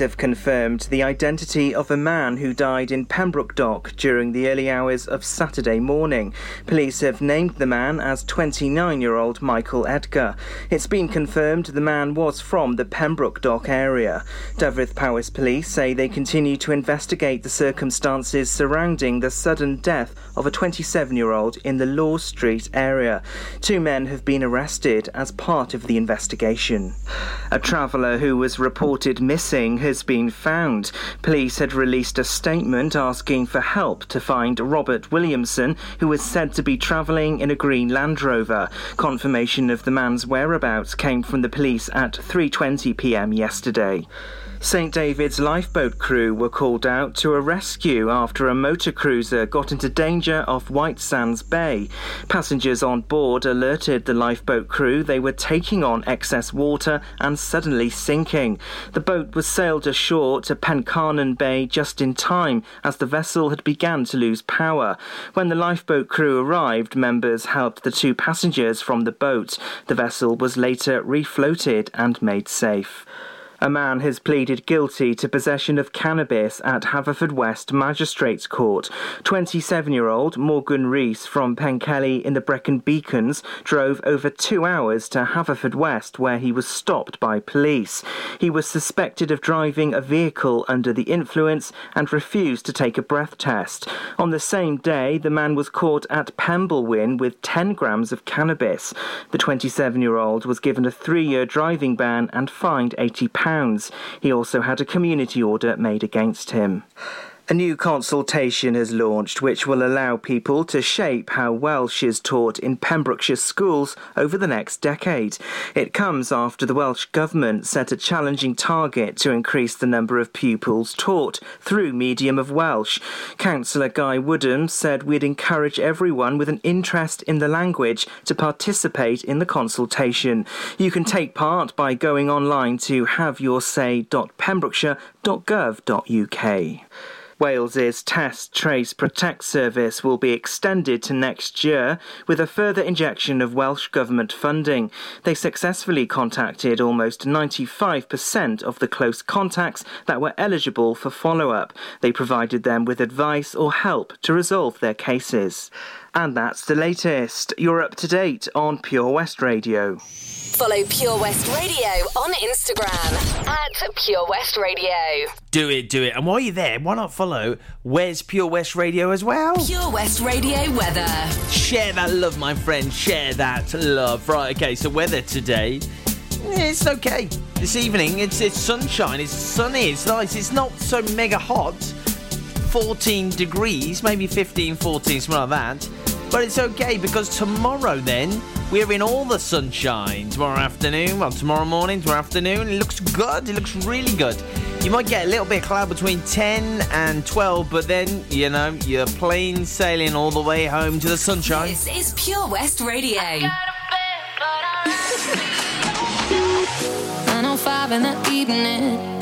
have confirmed the identity of a man who died in Pembroke Dock during the early hours of Saturday morning. Police have named the man as 29 year old Michael Edgar. It's been confirmed the man was from the Pembroke Dock area. Dyfed Powys Police say they continue to investigate the circumstances surrounding the sudden death of a 27 year old in the Law Street area. Two men have been arrested as part of the investigation. A traveller who was reported missing has been found. Police had released a statement asking for help to find Robert Williamson, who was said to be travelling in a green Land Rover. Confirmation of the man's whereabouts came from the police at 3:20 p.m. yesterday. St David's lifeboat crew were called out to a rescue after a motor cruiser got into danger off White Sands Bay. Passengers on board alerted the lifeboat crew they were taking on excess water and suddenly sinking. The boat was sailed ashore to Pencarnon Bay just in time as the vessel had begun to lose power. When the lifeboat crew arrived, members helped the two passengers from the boat. The vessel was later refloated and made safe. A man has pleaded guilty to possession of cannabis at Haverfordwest Magistrates Court. 27 year old Morgan Rees from Pencelli in the Brecon Beacons drove over two hours to Haverfordwest where he was stopped by police. He was suspected of driving a vehicle under the influence and refused to take a breath test. On the same day, the man was caught at Pemblewin with 10 grams of cannabis. The 27 year old was given a three year driving ban and fined £80. He also had a community order made against him. A new consultation has launched which will allow people to shape how Welsh is taught in Pembrokeshire schools over the next decade. It comes after the Welsh Government set a challenging target to increase the number of pupils taught through medium of Welsh. Councillor Guy Woodham said we'd encourage everyone with an interest in the language to participate in the consultation. You can take part by going online to haveyoursay.pembrokeshire.gov.uk. Wales's Test, Trace, Protect service will be extended to next year with a further injection of Welsh Government funding. They successfully contacted almost 95% of the close contacts that were eligible for follow up. They provided them with advice or help to resolve their cases. And that's the latest. You're up to date on Pure West Radio. Follow Pure West Radio on Instagram at Pure West Radio. Do it, do it. And while you're there, why not follow Where's Pure West Radio as well? Pure West Radio weather. Share that love, my friend. Share that love. Right, okay, so weather today. It's okay. This evening, it's it's sunshine. It's sunny. It's nice. It's not so mega hot. 14 degrees, maybe 15, 14, something like that. But it's okay because tomorrow, then, we're in all the sunshine. Tomorrow afternoon, well, tomorrow morning, tomorrow afternoon, it looks good. It looks really good. You might get a little bit of cloud between 10 and 12, but then, you know, you're plain sailing all the way home to the sunshine. This is Pure West Radio. 905 in the evening.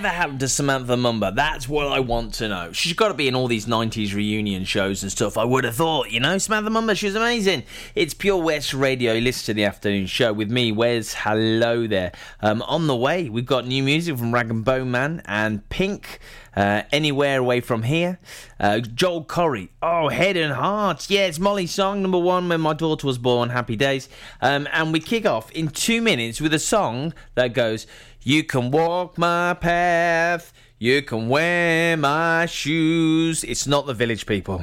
Whatever happened to Samantha Mumba? That's what I want to know. She's got to be in all these 90s reunion shows and stuff. I would have thought, you know, Samantha Mumba, she was amazing. It's Pure West Radio. Listen to the afternoon show with me, Wes. Hello there. Um, on the way, we've got new music from Rag and Bone Man and Pink. Uh, anywhere away from here. Uh, Joel Corry, Oh, Head and Heart. Yeah, it's Molly's song, number one when my daughter was born. Happy days. Um, and we kick off in two minutes with a song that goes, You can walk my path. You can wear my shoes. It's not the village people.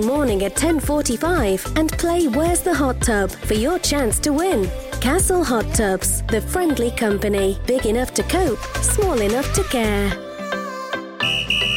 morning at 10:45 and play Where's the Hot Tub for your chance to win. Castle Hot Tubs, the friendly company, big enough to cope, small enough to care.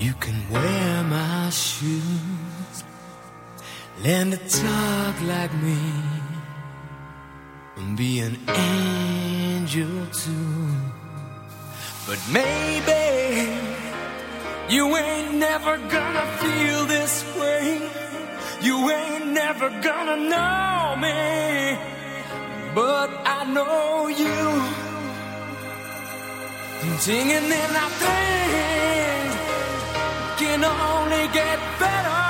You can wear my shoes. Learn to talk like me. And be an angel too. But maybe you ain't never gonna feel this way. You ain't never gonna know me. But I know you. Singing in our thing can only get better.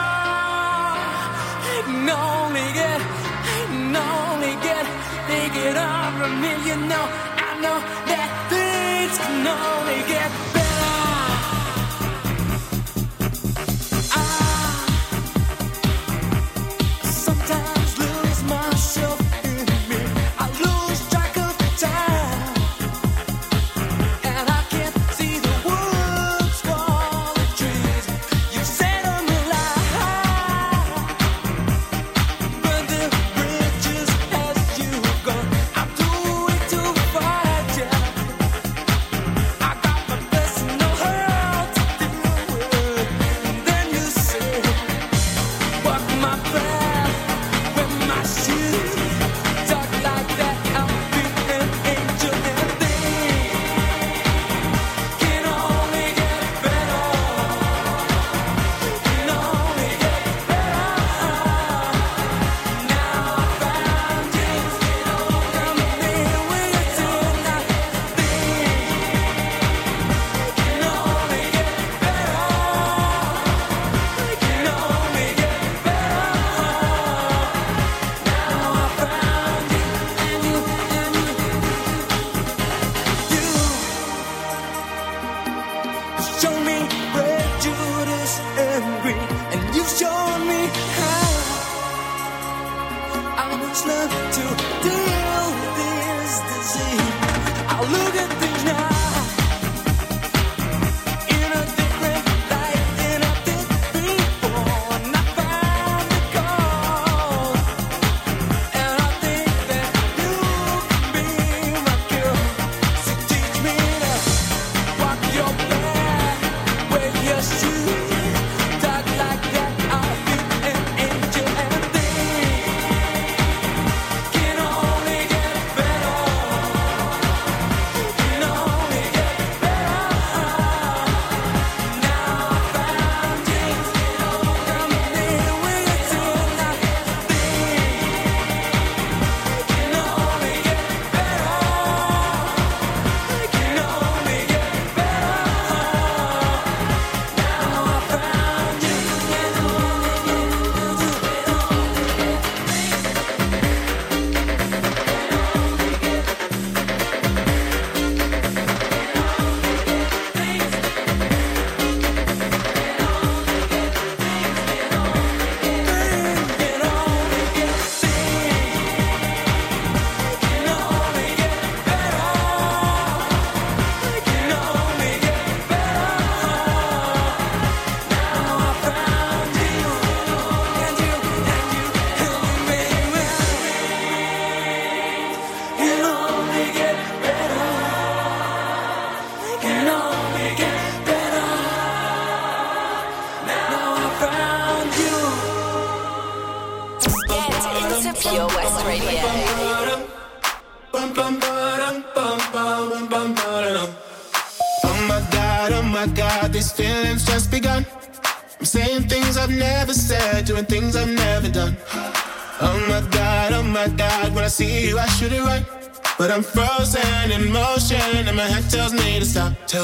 It can only get, it can only get, take it over me. You know, I know that things can only get better.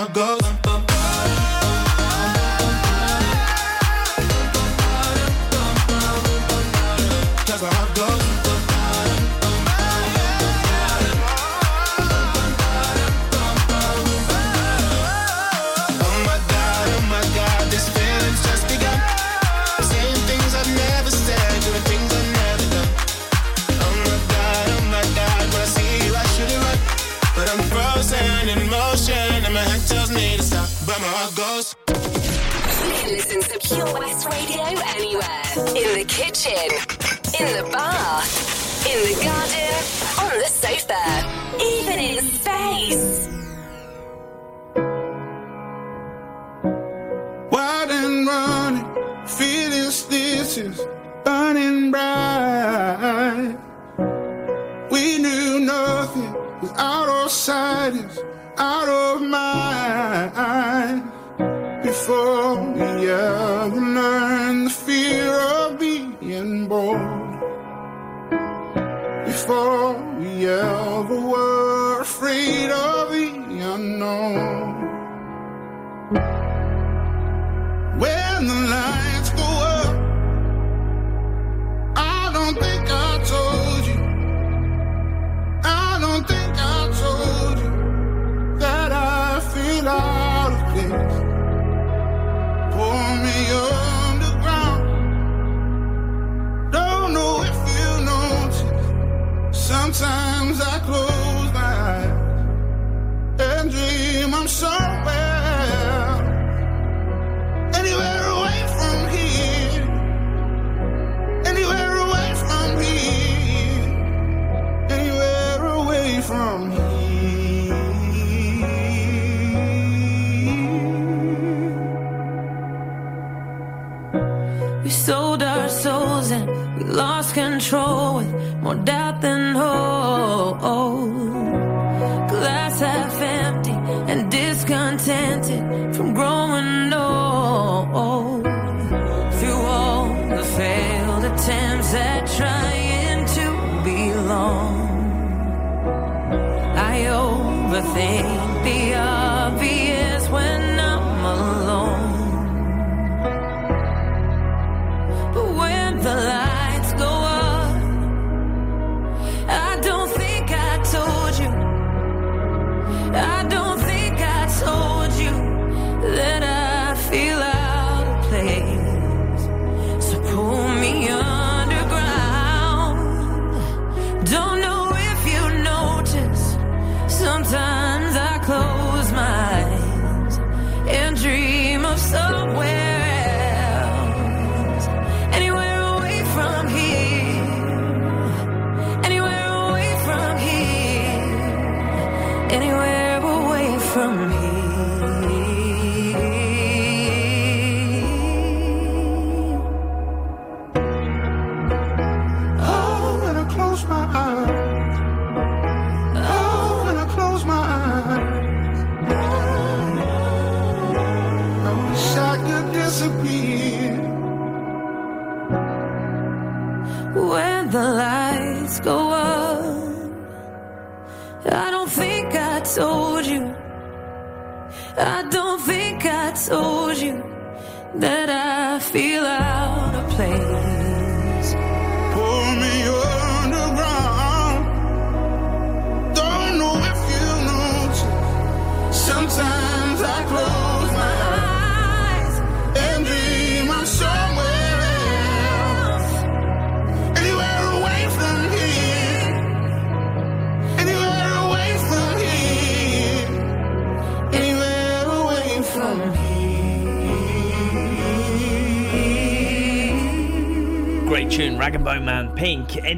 I got. West Radio anywhere. In the kitchen, in the bath, in the garden, on the sofa, even in space. Wild and running, feeling this is burning bright. We knew nothing was out of sight, out of mind before me, yeah.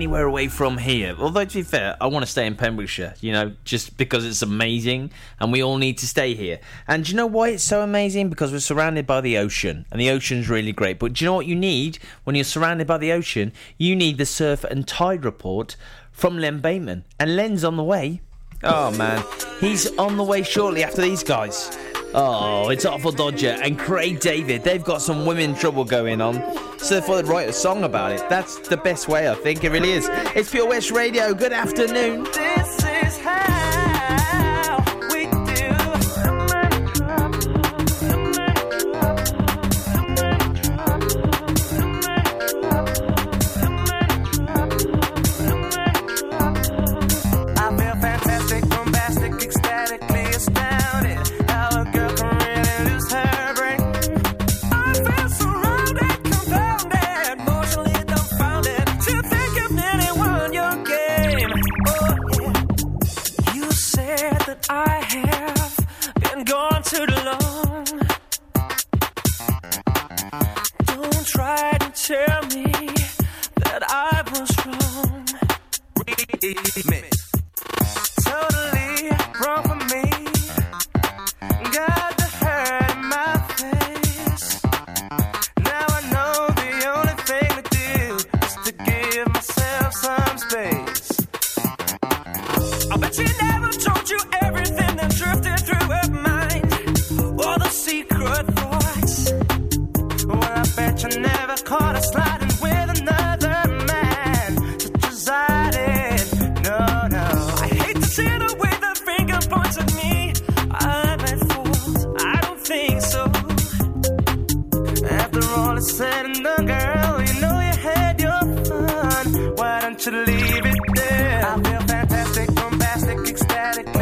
anywhere away from here. Although, to be fair, I want to stay in Pembrokeshire, you know, just because it's amazing and we all need to stay here. And do you know why it's so amazing? Because we're surrounded by the ocean and the ocean's really great. But do you know what you need when you're surrounded by the ocean? You need the surf and tide report from Len Bateman. And Len's on the way. Oh, man. He's on the way shortly after these guys. Oh, it's Artful Dodger and Craig David. They've got some women trouble going on. So if I'd write a song about it, that's the best way, I think. It really is. It's Pure West Radio. Good afternoon. This gone too long. Don't try to tell me that I was wrong. Remix. want you to leave it there. I feel fantastic, bombastic, ecstatic.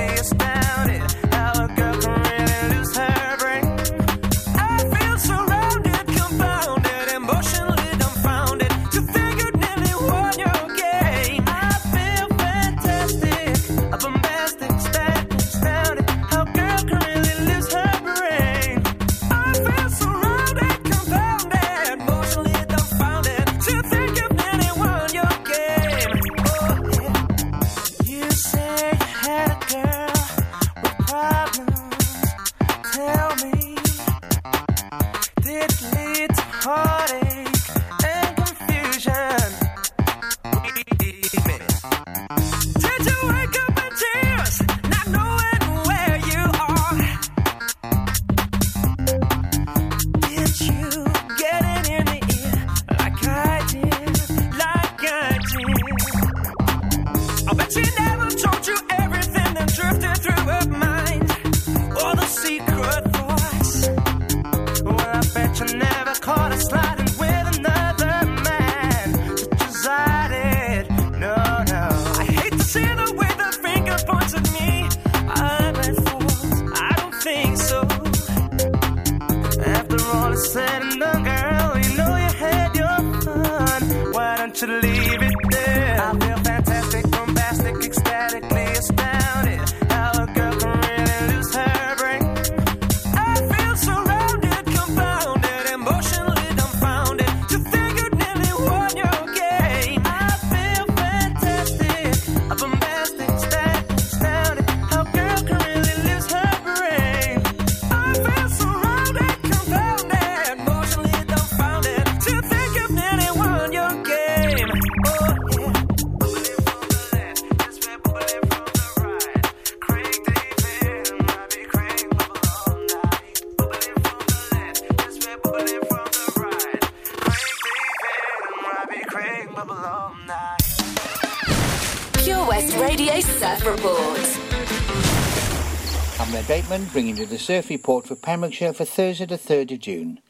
and bringing you the surf report for Pembrokeshire for Thursday the 3rd of June.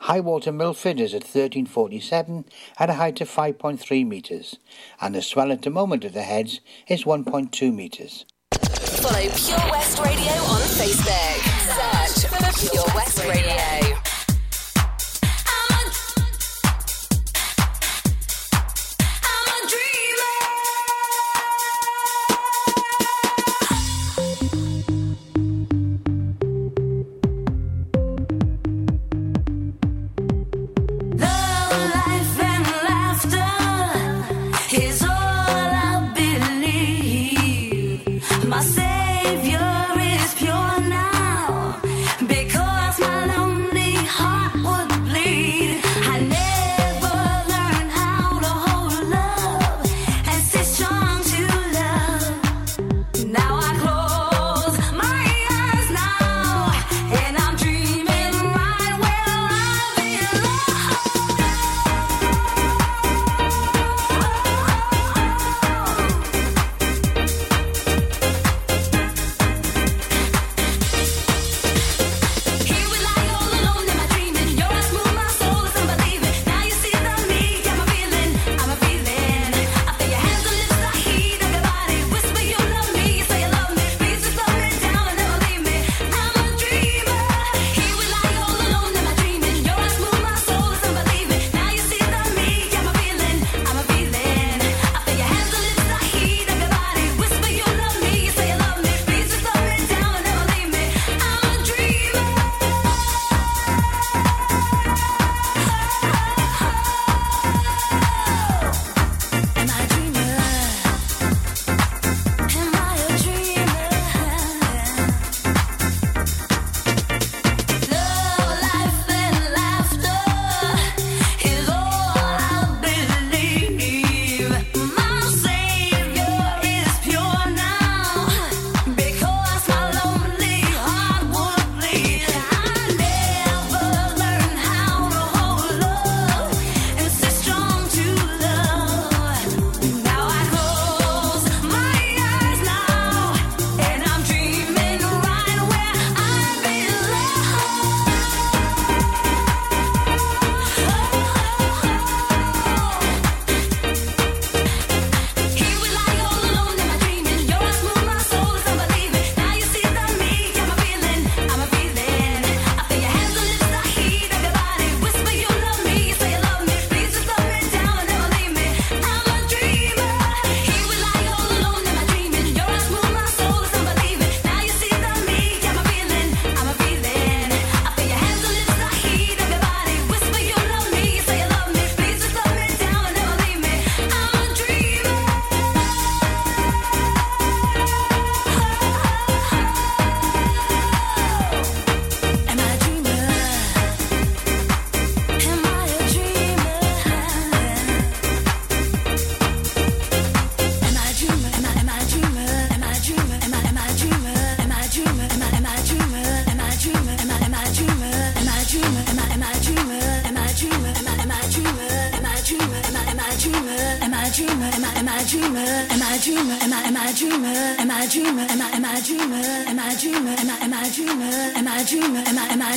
High water Milford is at 1347 at a height of 5.3 metres, and the swell at the moment of the heads is 1.2 metres. Follow Pure West Radio on Facebook. Search for Pure West Radio.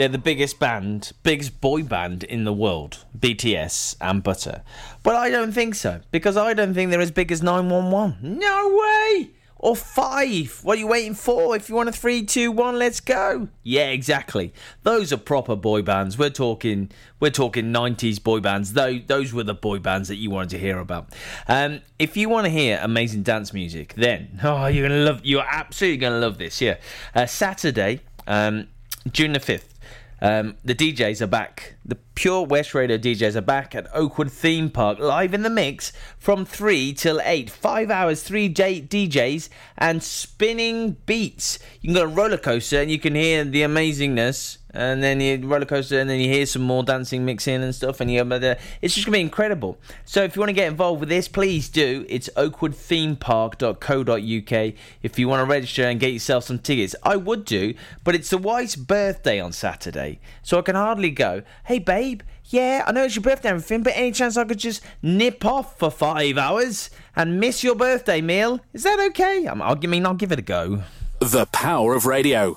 They're the biggest band, biggest boy band in the world, BTS and Butter. But I don't think so, because I don't think they're as big as 911. No way! Or five. What are you waiting for? If you want a three, two, one, let's go. Yeah, exactly. Those are proper boy bands. We're talking, we're talking 90s boy bands. Though those were the boy bands that you wanted to hear about. Um, if you want to hear amazing dance music, then oh, you're gonna love. You're absolutely gonna love this. Yeah, uh, Saturday, um, June the fifth. Um, the DJs are back. The Pure West Radio DJs are back at Oakwood Theme Park, live in the mix from 3 till 8. Five hours, three J- DJs, and spinning beats. You can go on a roller coaster and you can hear the amazingness, and then you roller coaster, and then you hear some more dancing mixing and stuff, and you uh, it's just gonna be incredible. So if you want to get involved with this, please do. It's oakwoodthemepark.co.uk. If you want to register and get yourself some tickets, I would do, but it's the wife's birthday on Saturday, so I can hardly go. Hey babe, yeah, I know it's your birthday and everything, but any chance I could just nip off for five hours and miss your birthday meal? Is that okay? I'll, I mean, I'll give it a go. The power of radio.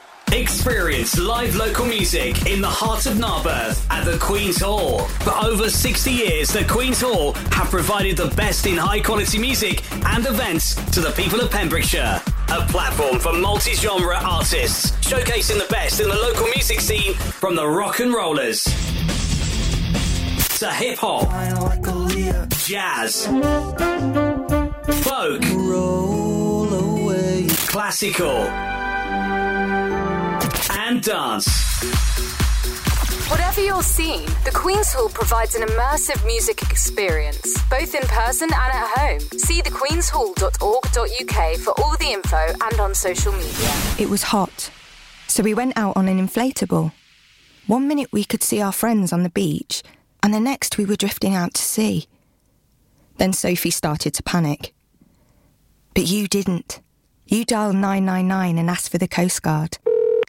Experience live local music in the heart of Narberth at the Queen's Hall. For over 60 years, the Queen's Hall have provided the best in high quality music and events to the people of Pembrokeshire. A platform for multi genre artists, showcasing the best in the local music scene from the rock and rollers to hip hop, jazz, folk, classical, and dance. Whatever your scene, the Queen's Hall provides an immersive music experience, both in person and at home. See thequeenshall.org.uk for all the info and on social media. It was hot, so we went out on an inflatable. One minute we could see our friends on the beach, and the next we were drifting out to sea. Then Sophie started to panic. But you didn't. You dialed 999 and asked for the Coast Guard.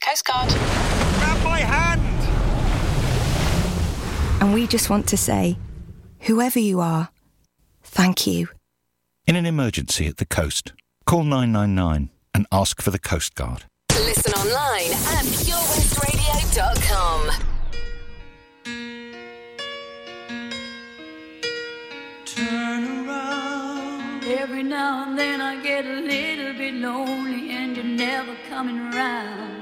Coast Guard. Grab my hand! And we just want to say, whoever you are, thank you. In an emergency at the coast, call 999 and ask for the Coast Guard. Listen online at purewestradio.com. Turn around. Every now and then I get a little bit lonely and you're never coming around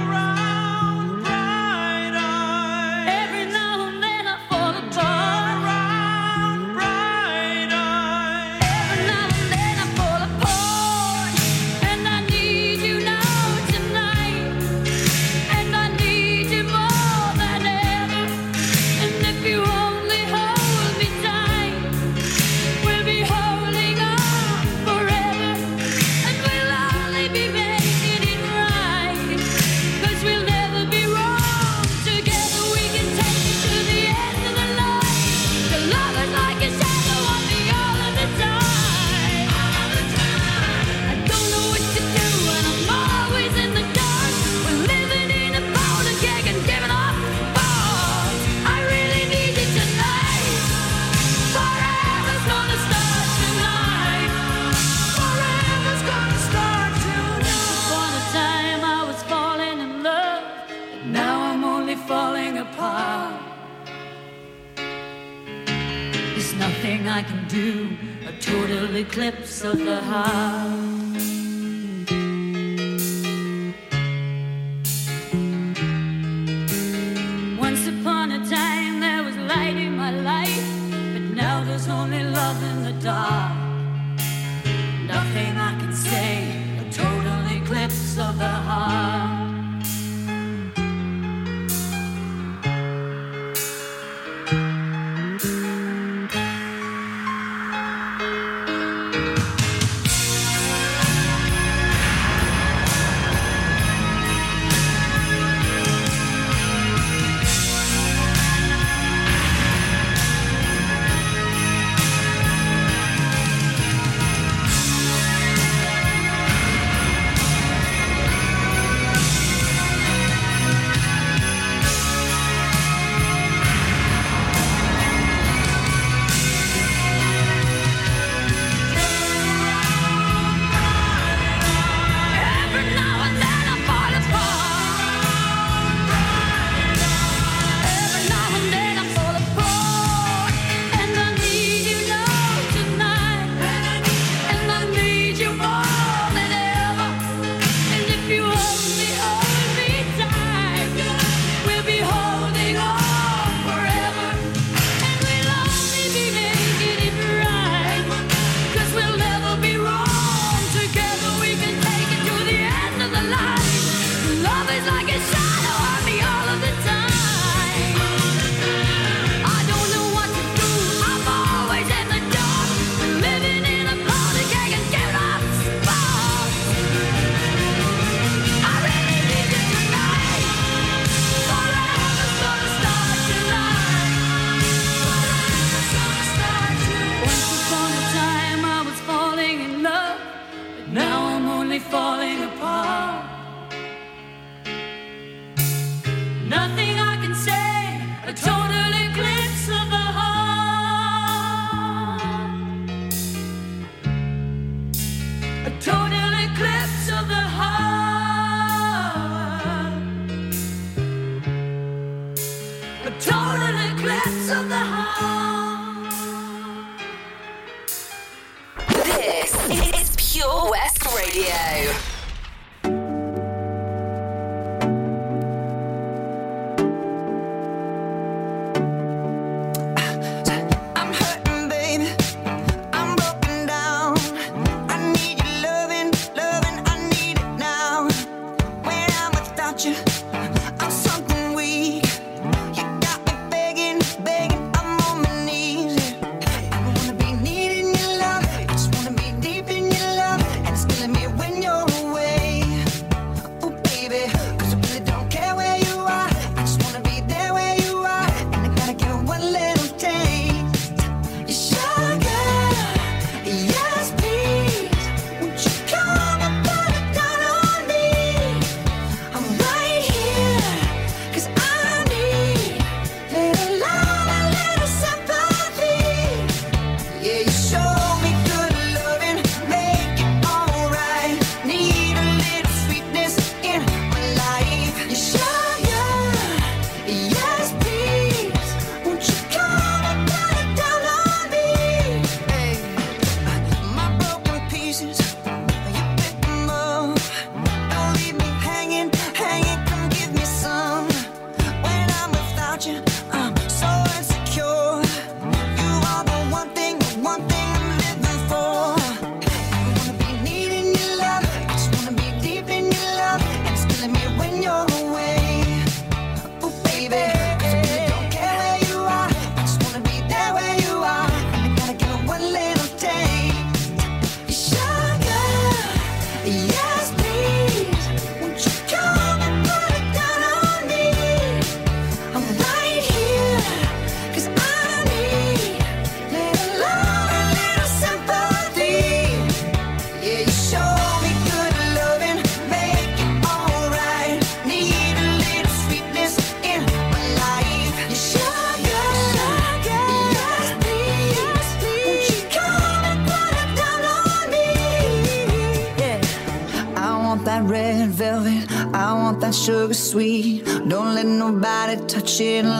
watching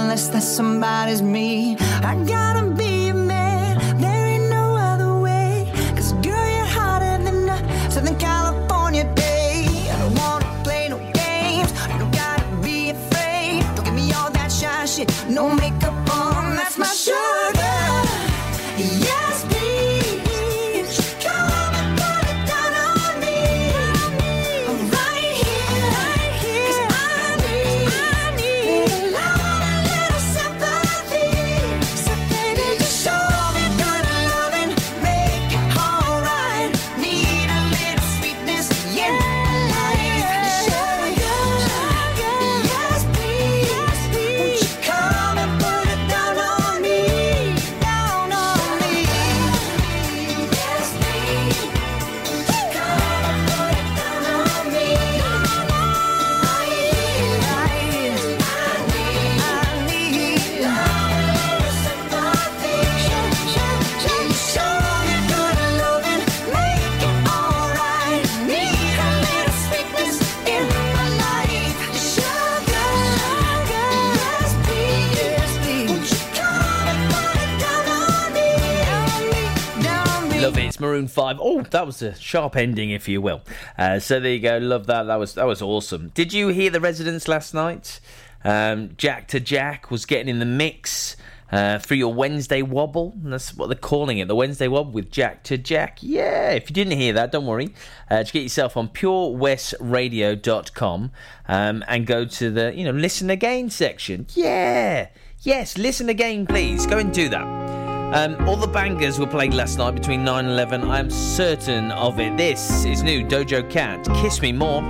own five. Oh, that was a sharp ending, if you will. Uh, so there you go. Love that. That was that was awesome. Did you hear the residents last night? Um, Jack to Jack was getting in the mix. Uh, for your Wednesday wobble. That's what they're calling it, the Wednesday wobble with Jack to Jack. Yeah, if you didn't hear that, don't worry. Uh, to get yourself on purewestradio.com um, and go to the you know listen again section. Yeah, yes, listen again, please. Go and do that. Um, all the bangers were played last night between 9 and 11. I'm certain of it. This is new Doja Cat. Kiss me more.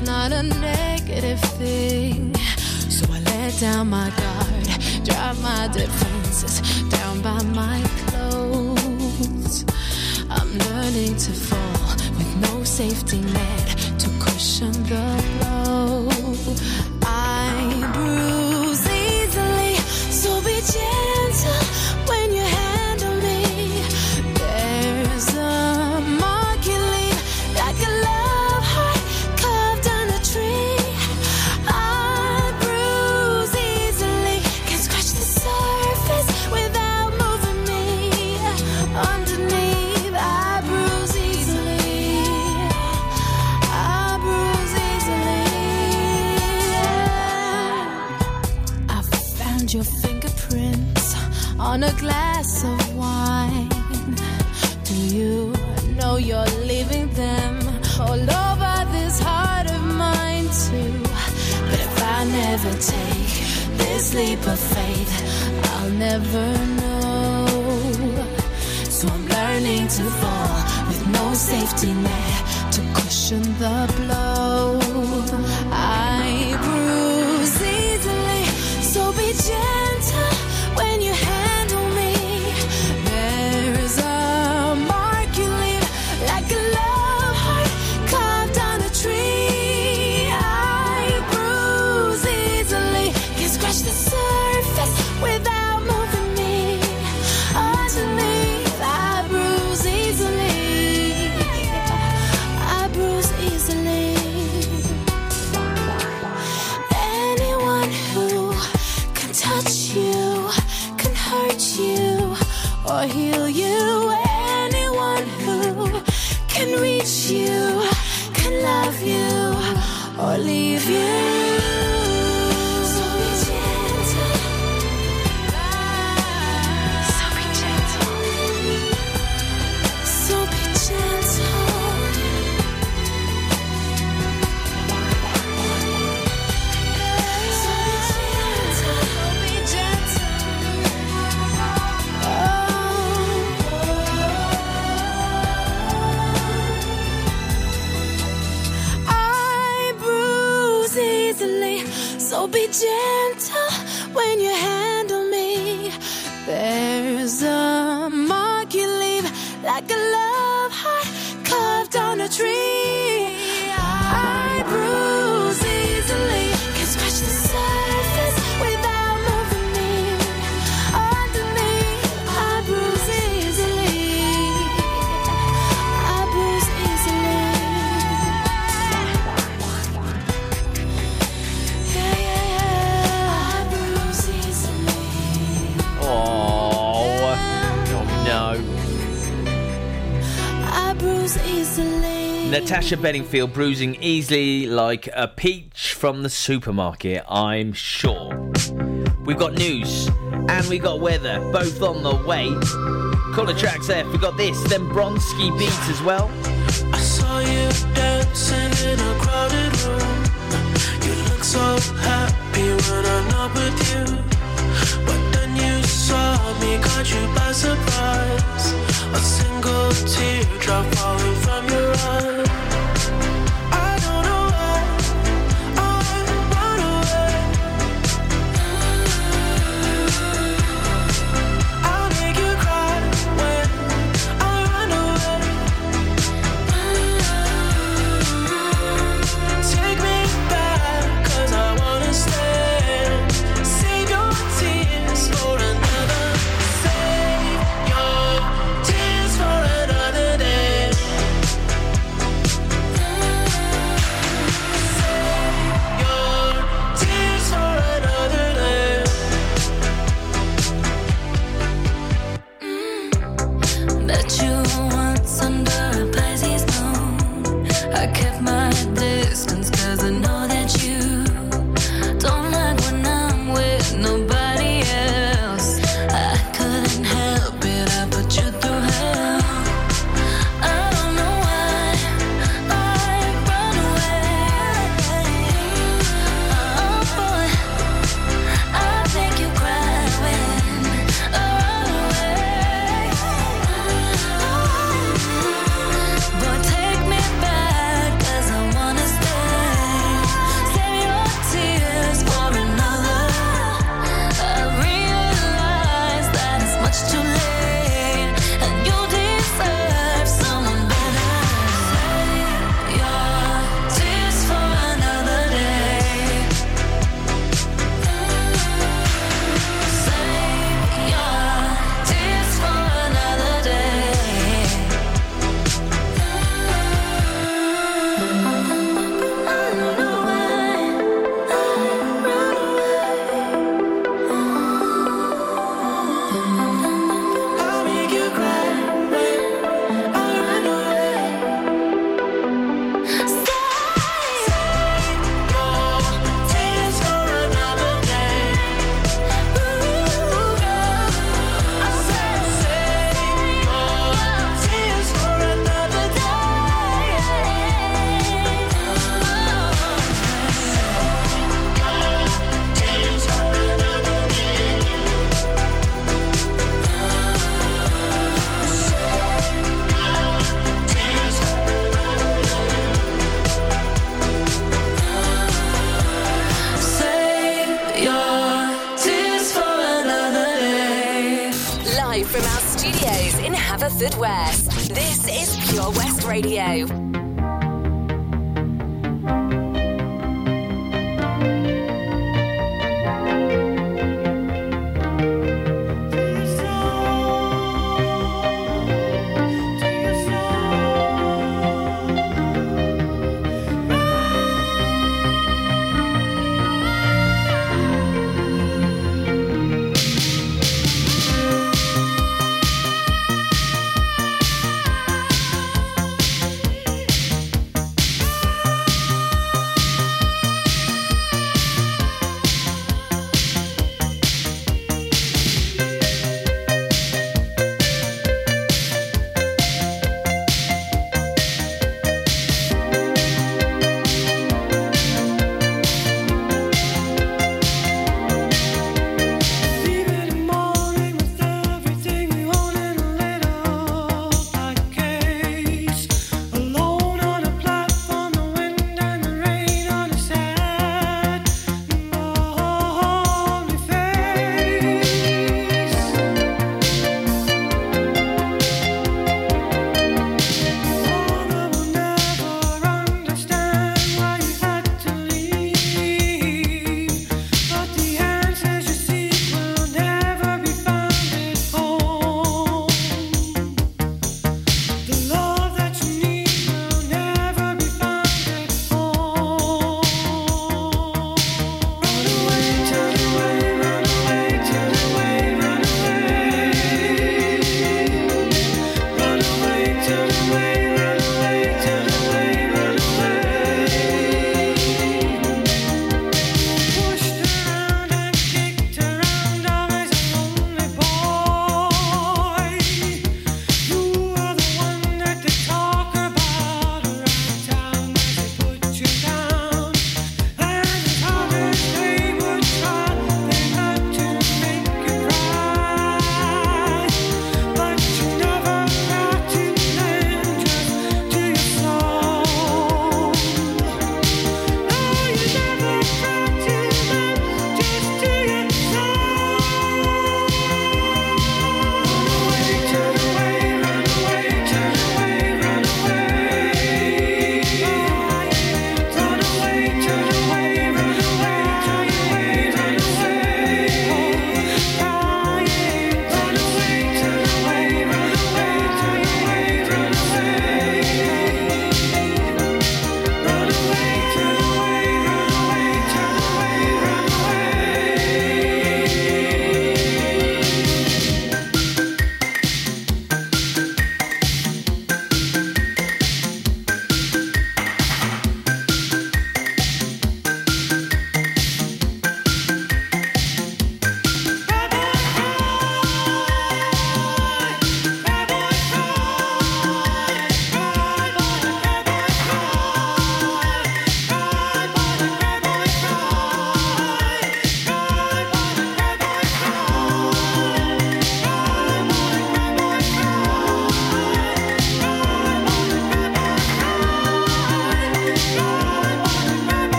It's not a negative thing. So I let down my guard, drop my defenses down by my clothes. I'm learning to fall with no safety net to cushion the blow. Leap of faith, I'll never know. So I'm learning to fall with no safety net to cushion the blow. Or heal you. Anyone who can reach you, can love you, or leave you. So Natasha Bedingfield bruising easily like a peach from the supermarket, I'm sure. We've got news and we got weather, both on the way. Caller tracks there. We got this, then Bronski beats as well. I saw you dancing in a crowded room. You look so happy when I'm not with you. But then you saw me, caught you by surprise. A single teardrop falling from your eye.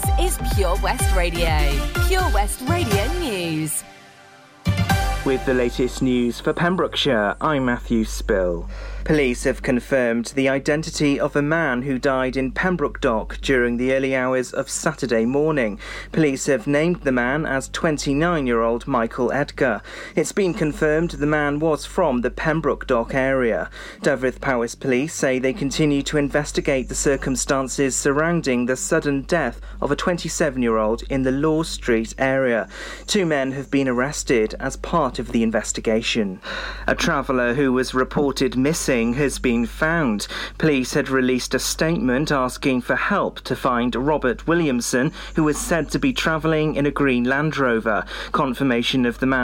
This is Pure West Radio. Pure West Radio News. With the latest news for Pembrokeshire, I'm Matthew Spill. Police have confirmed the identity of a man who died in Pembroke Dock during the early hours of Saturday morning. Police have named the man as 29 year old Michael Edgar. It's been confirmed the man was from the Pembroke Dock area. Dyfed-Powys Police say they continue to investigate the circumstances surrounding the sudden death of a 27 year old in the Law Street area. Two men have been arrested as part of the investigation. A traveller who was reported missing has been found. Police had released a statement asking for help to find Robert Williamson, who was said to be travelling in a green Land Rover. Confirmation of the man's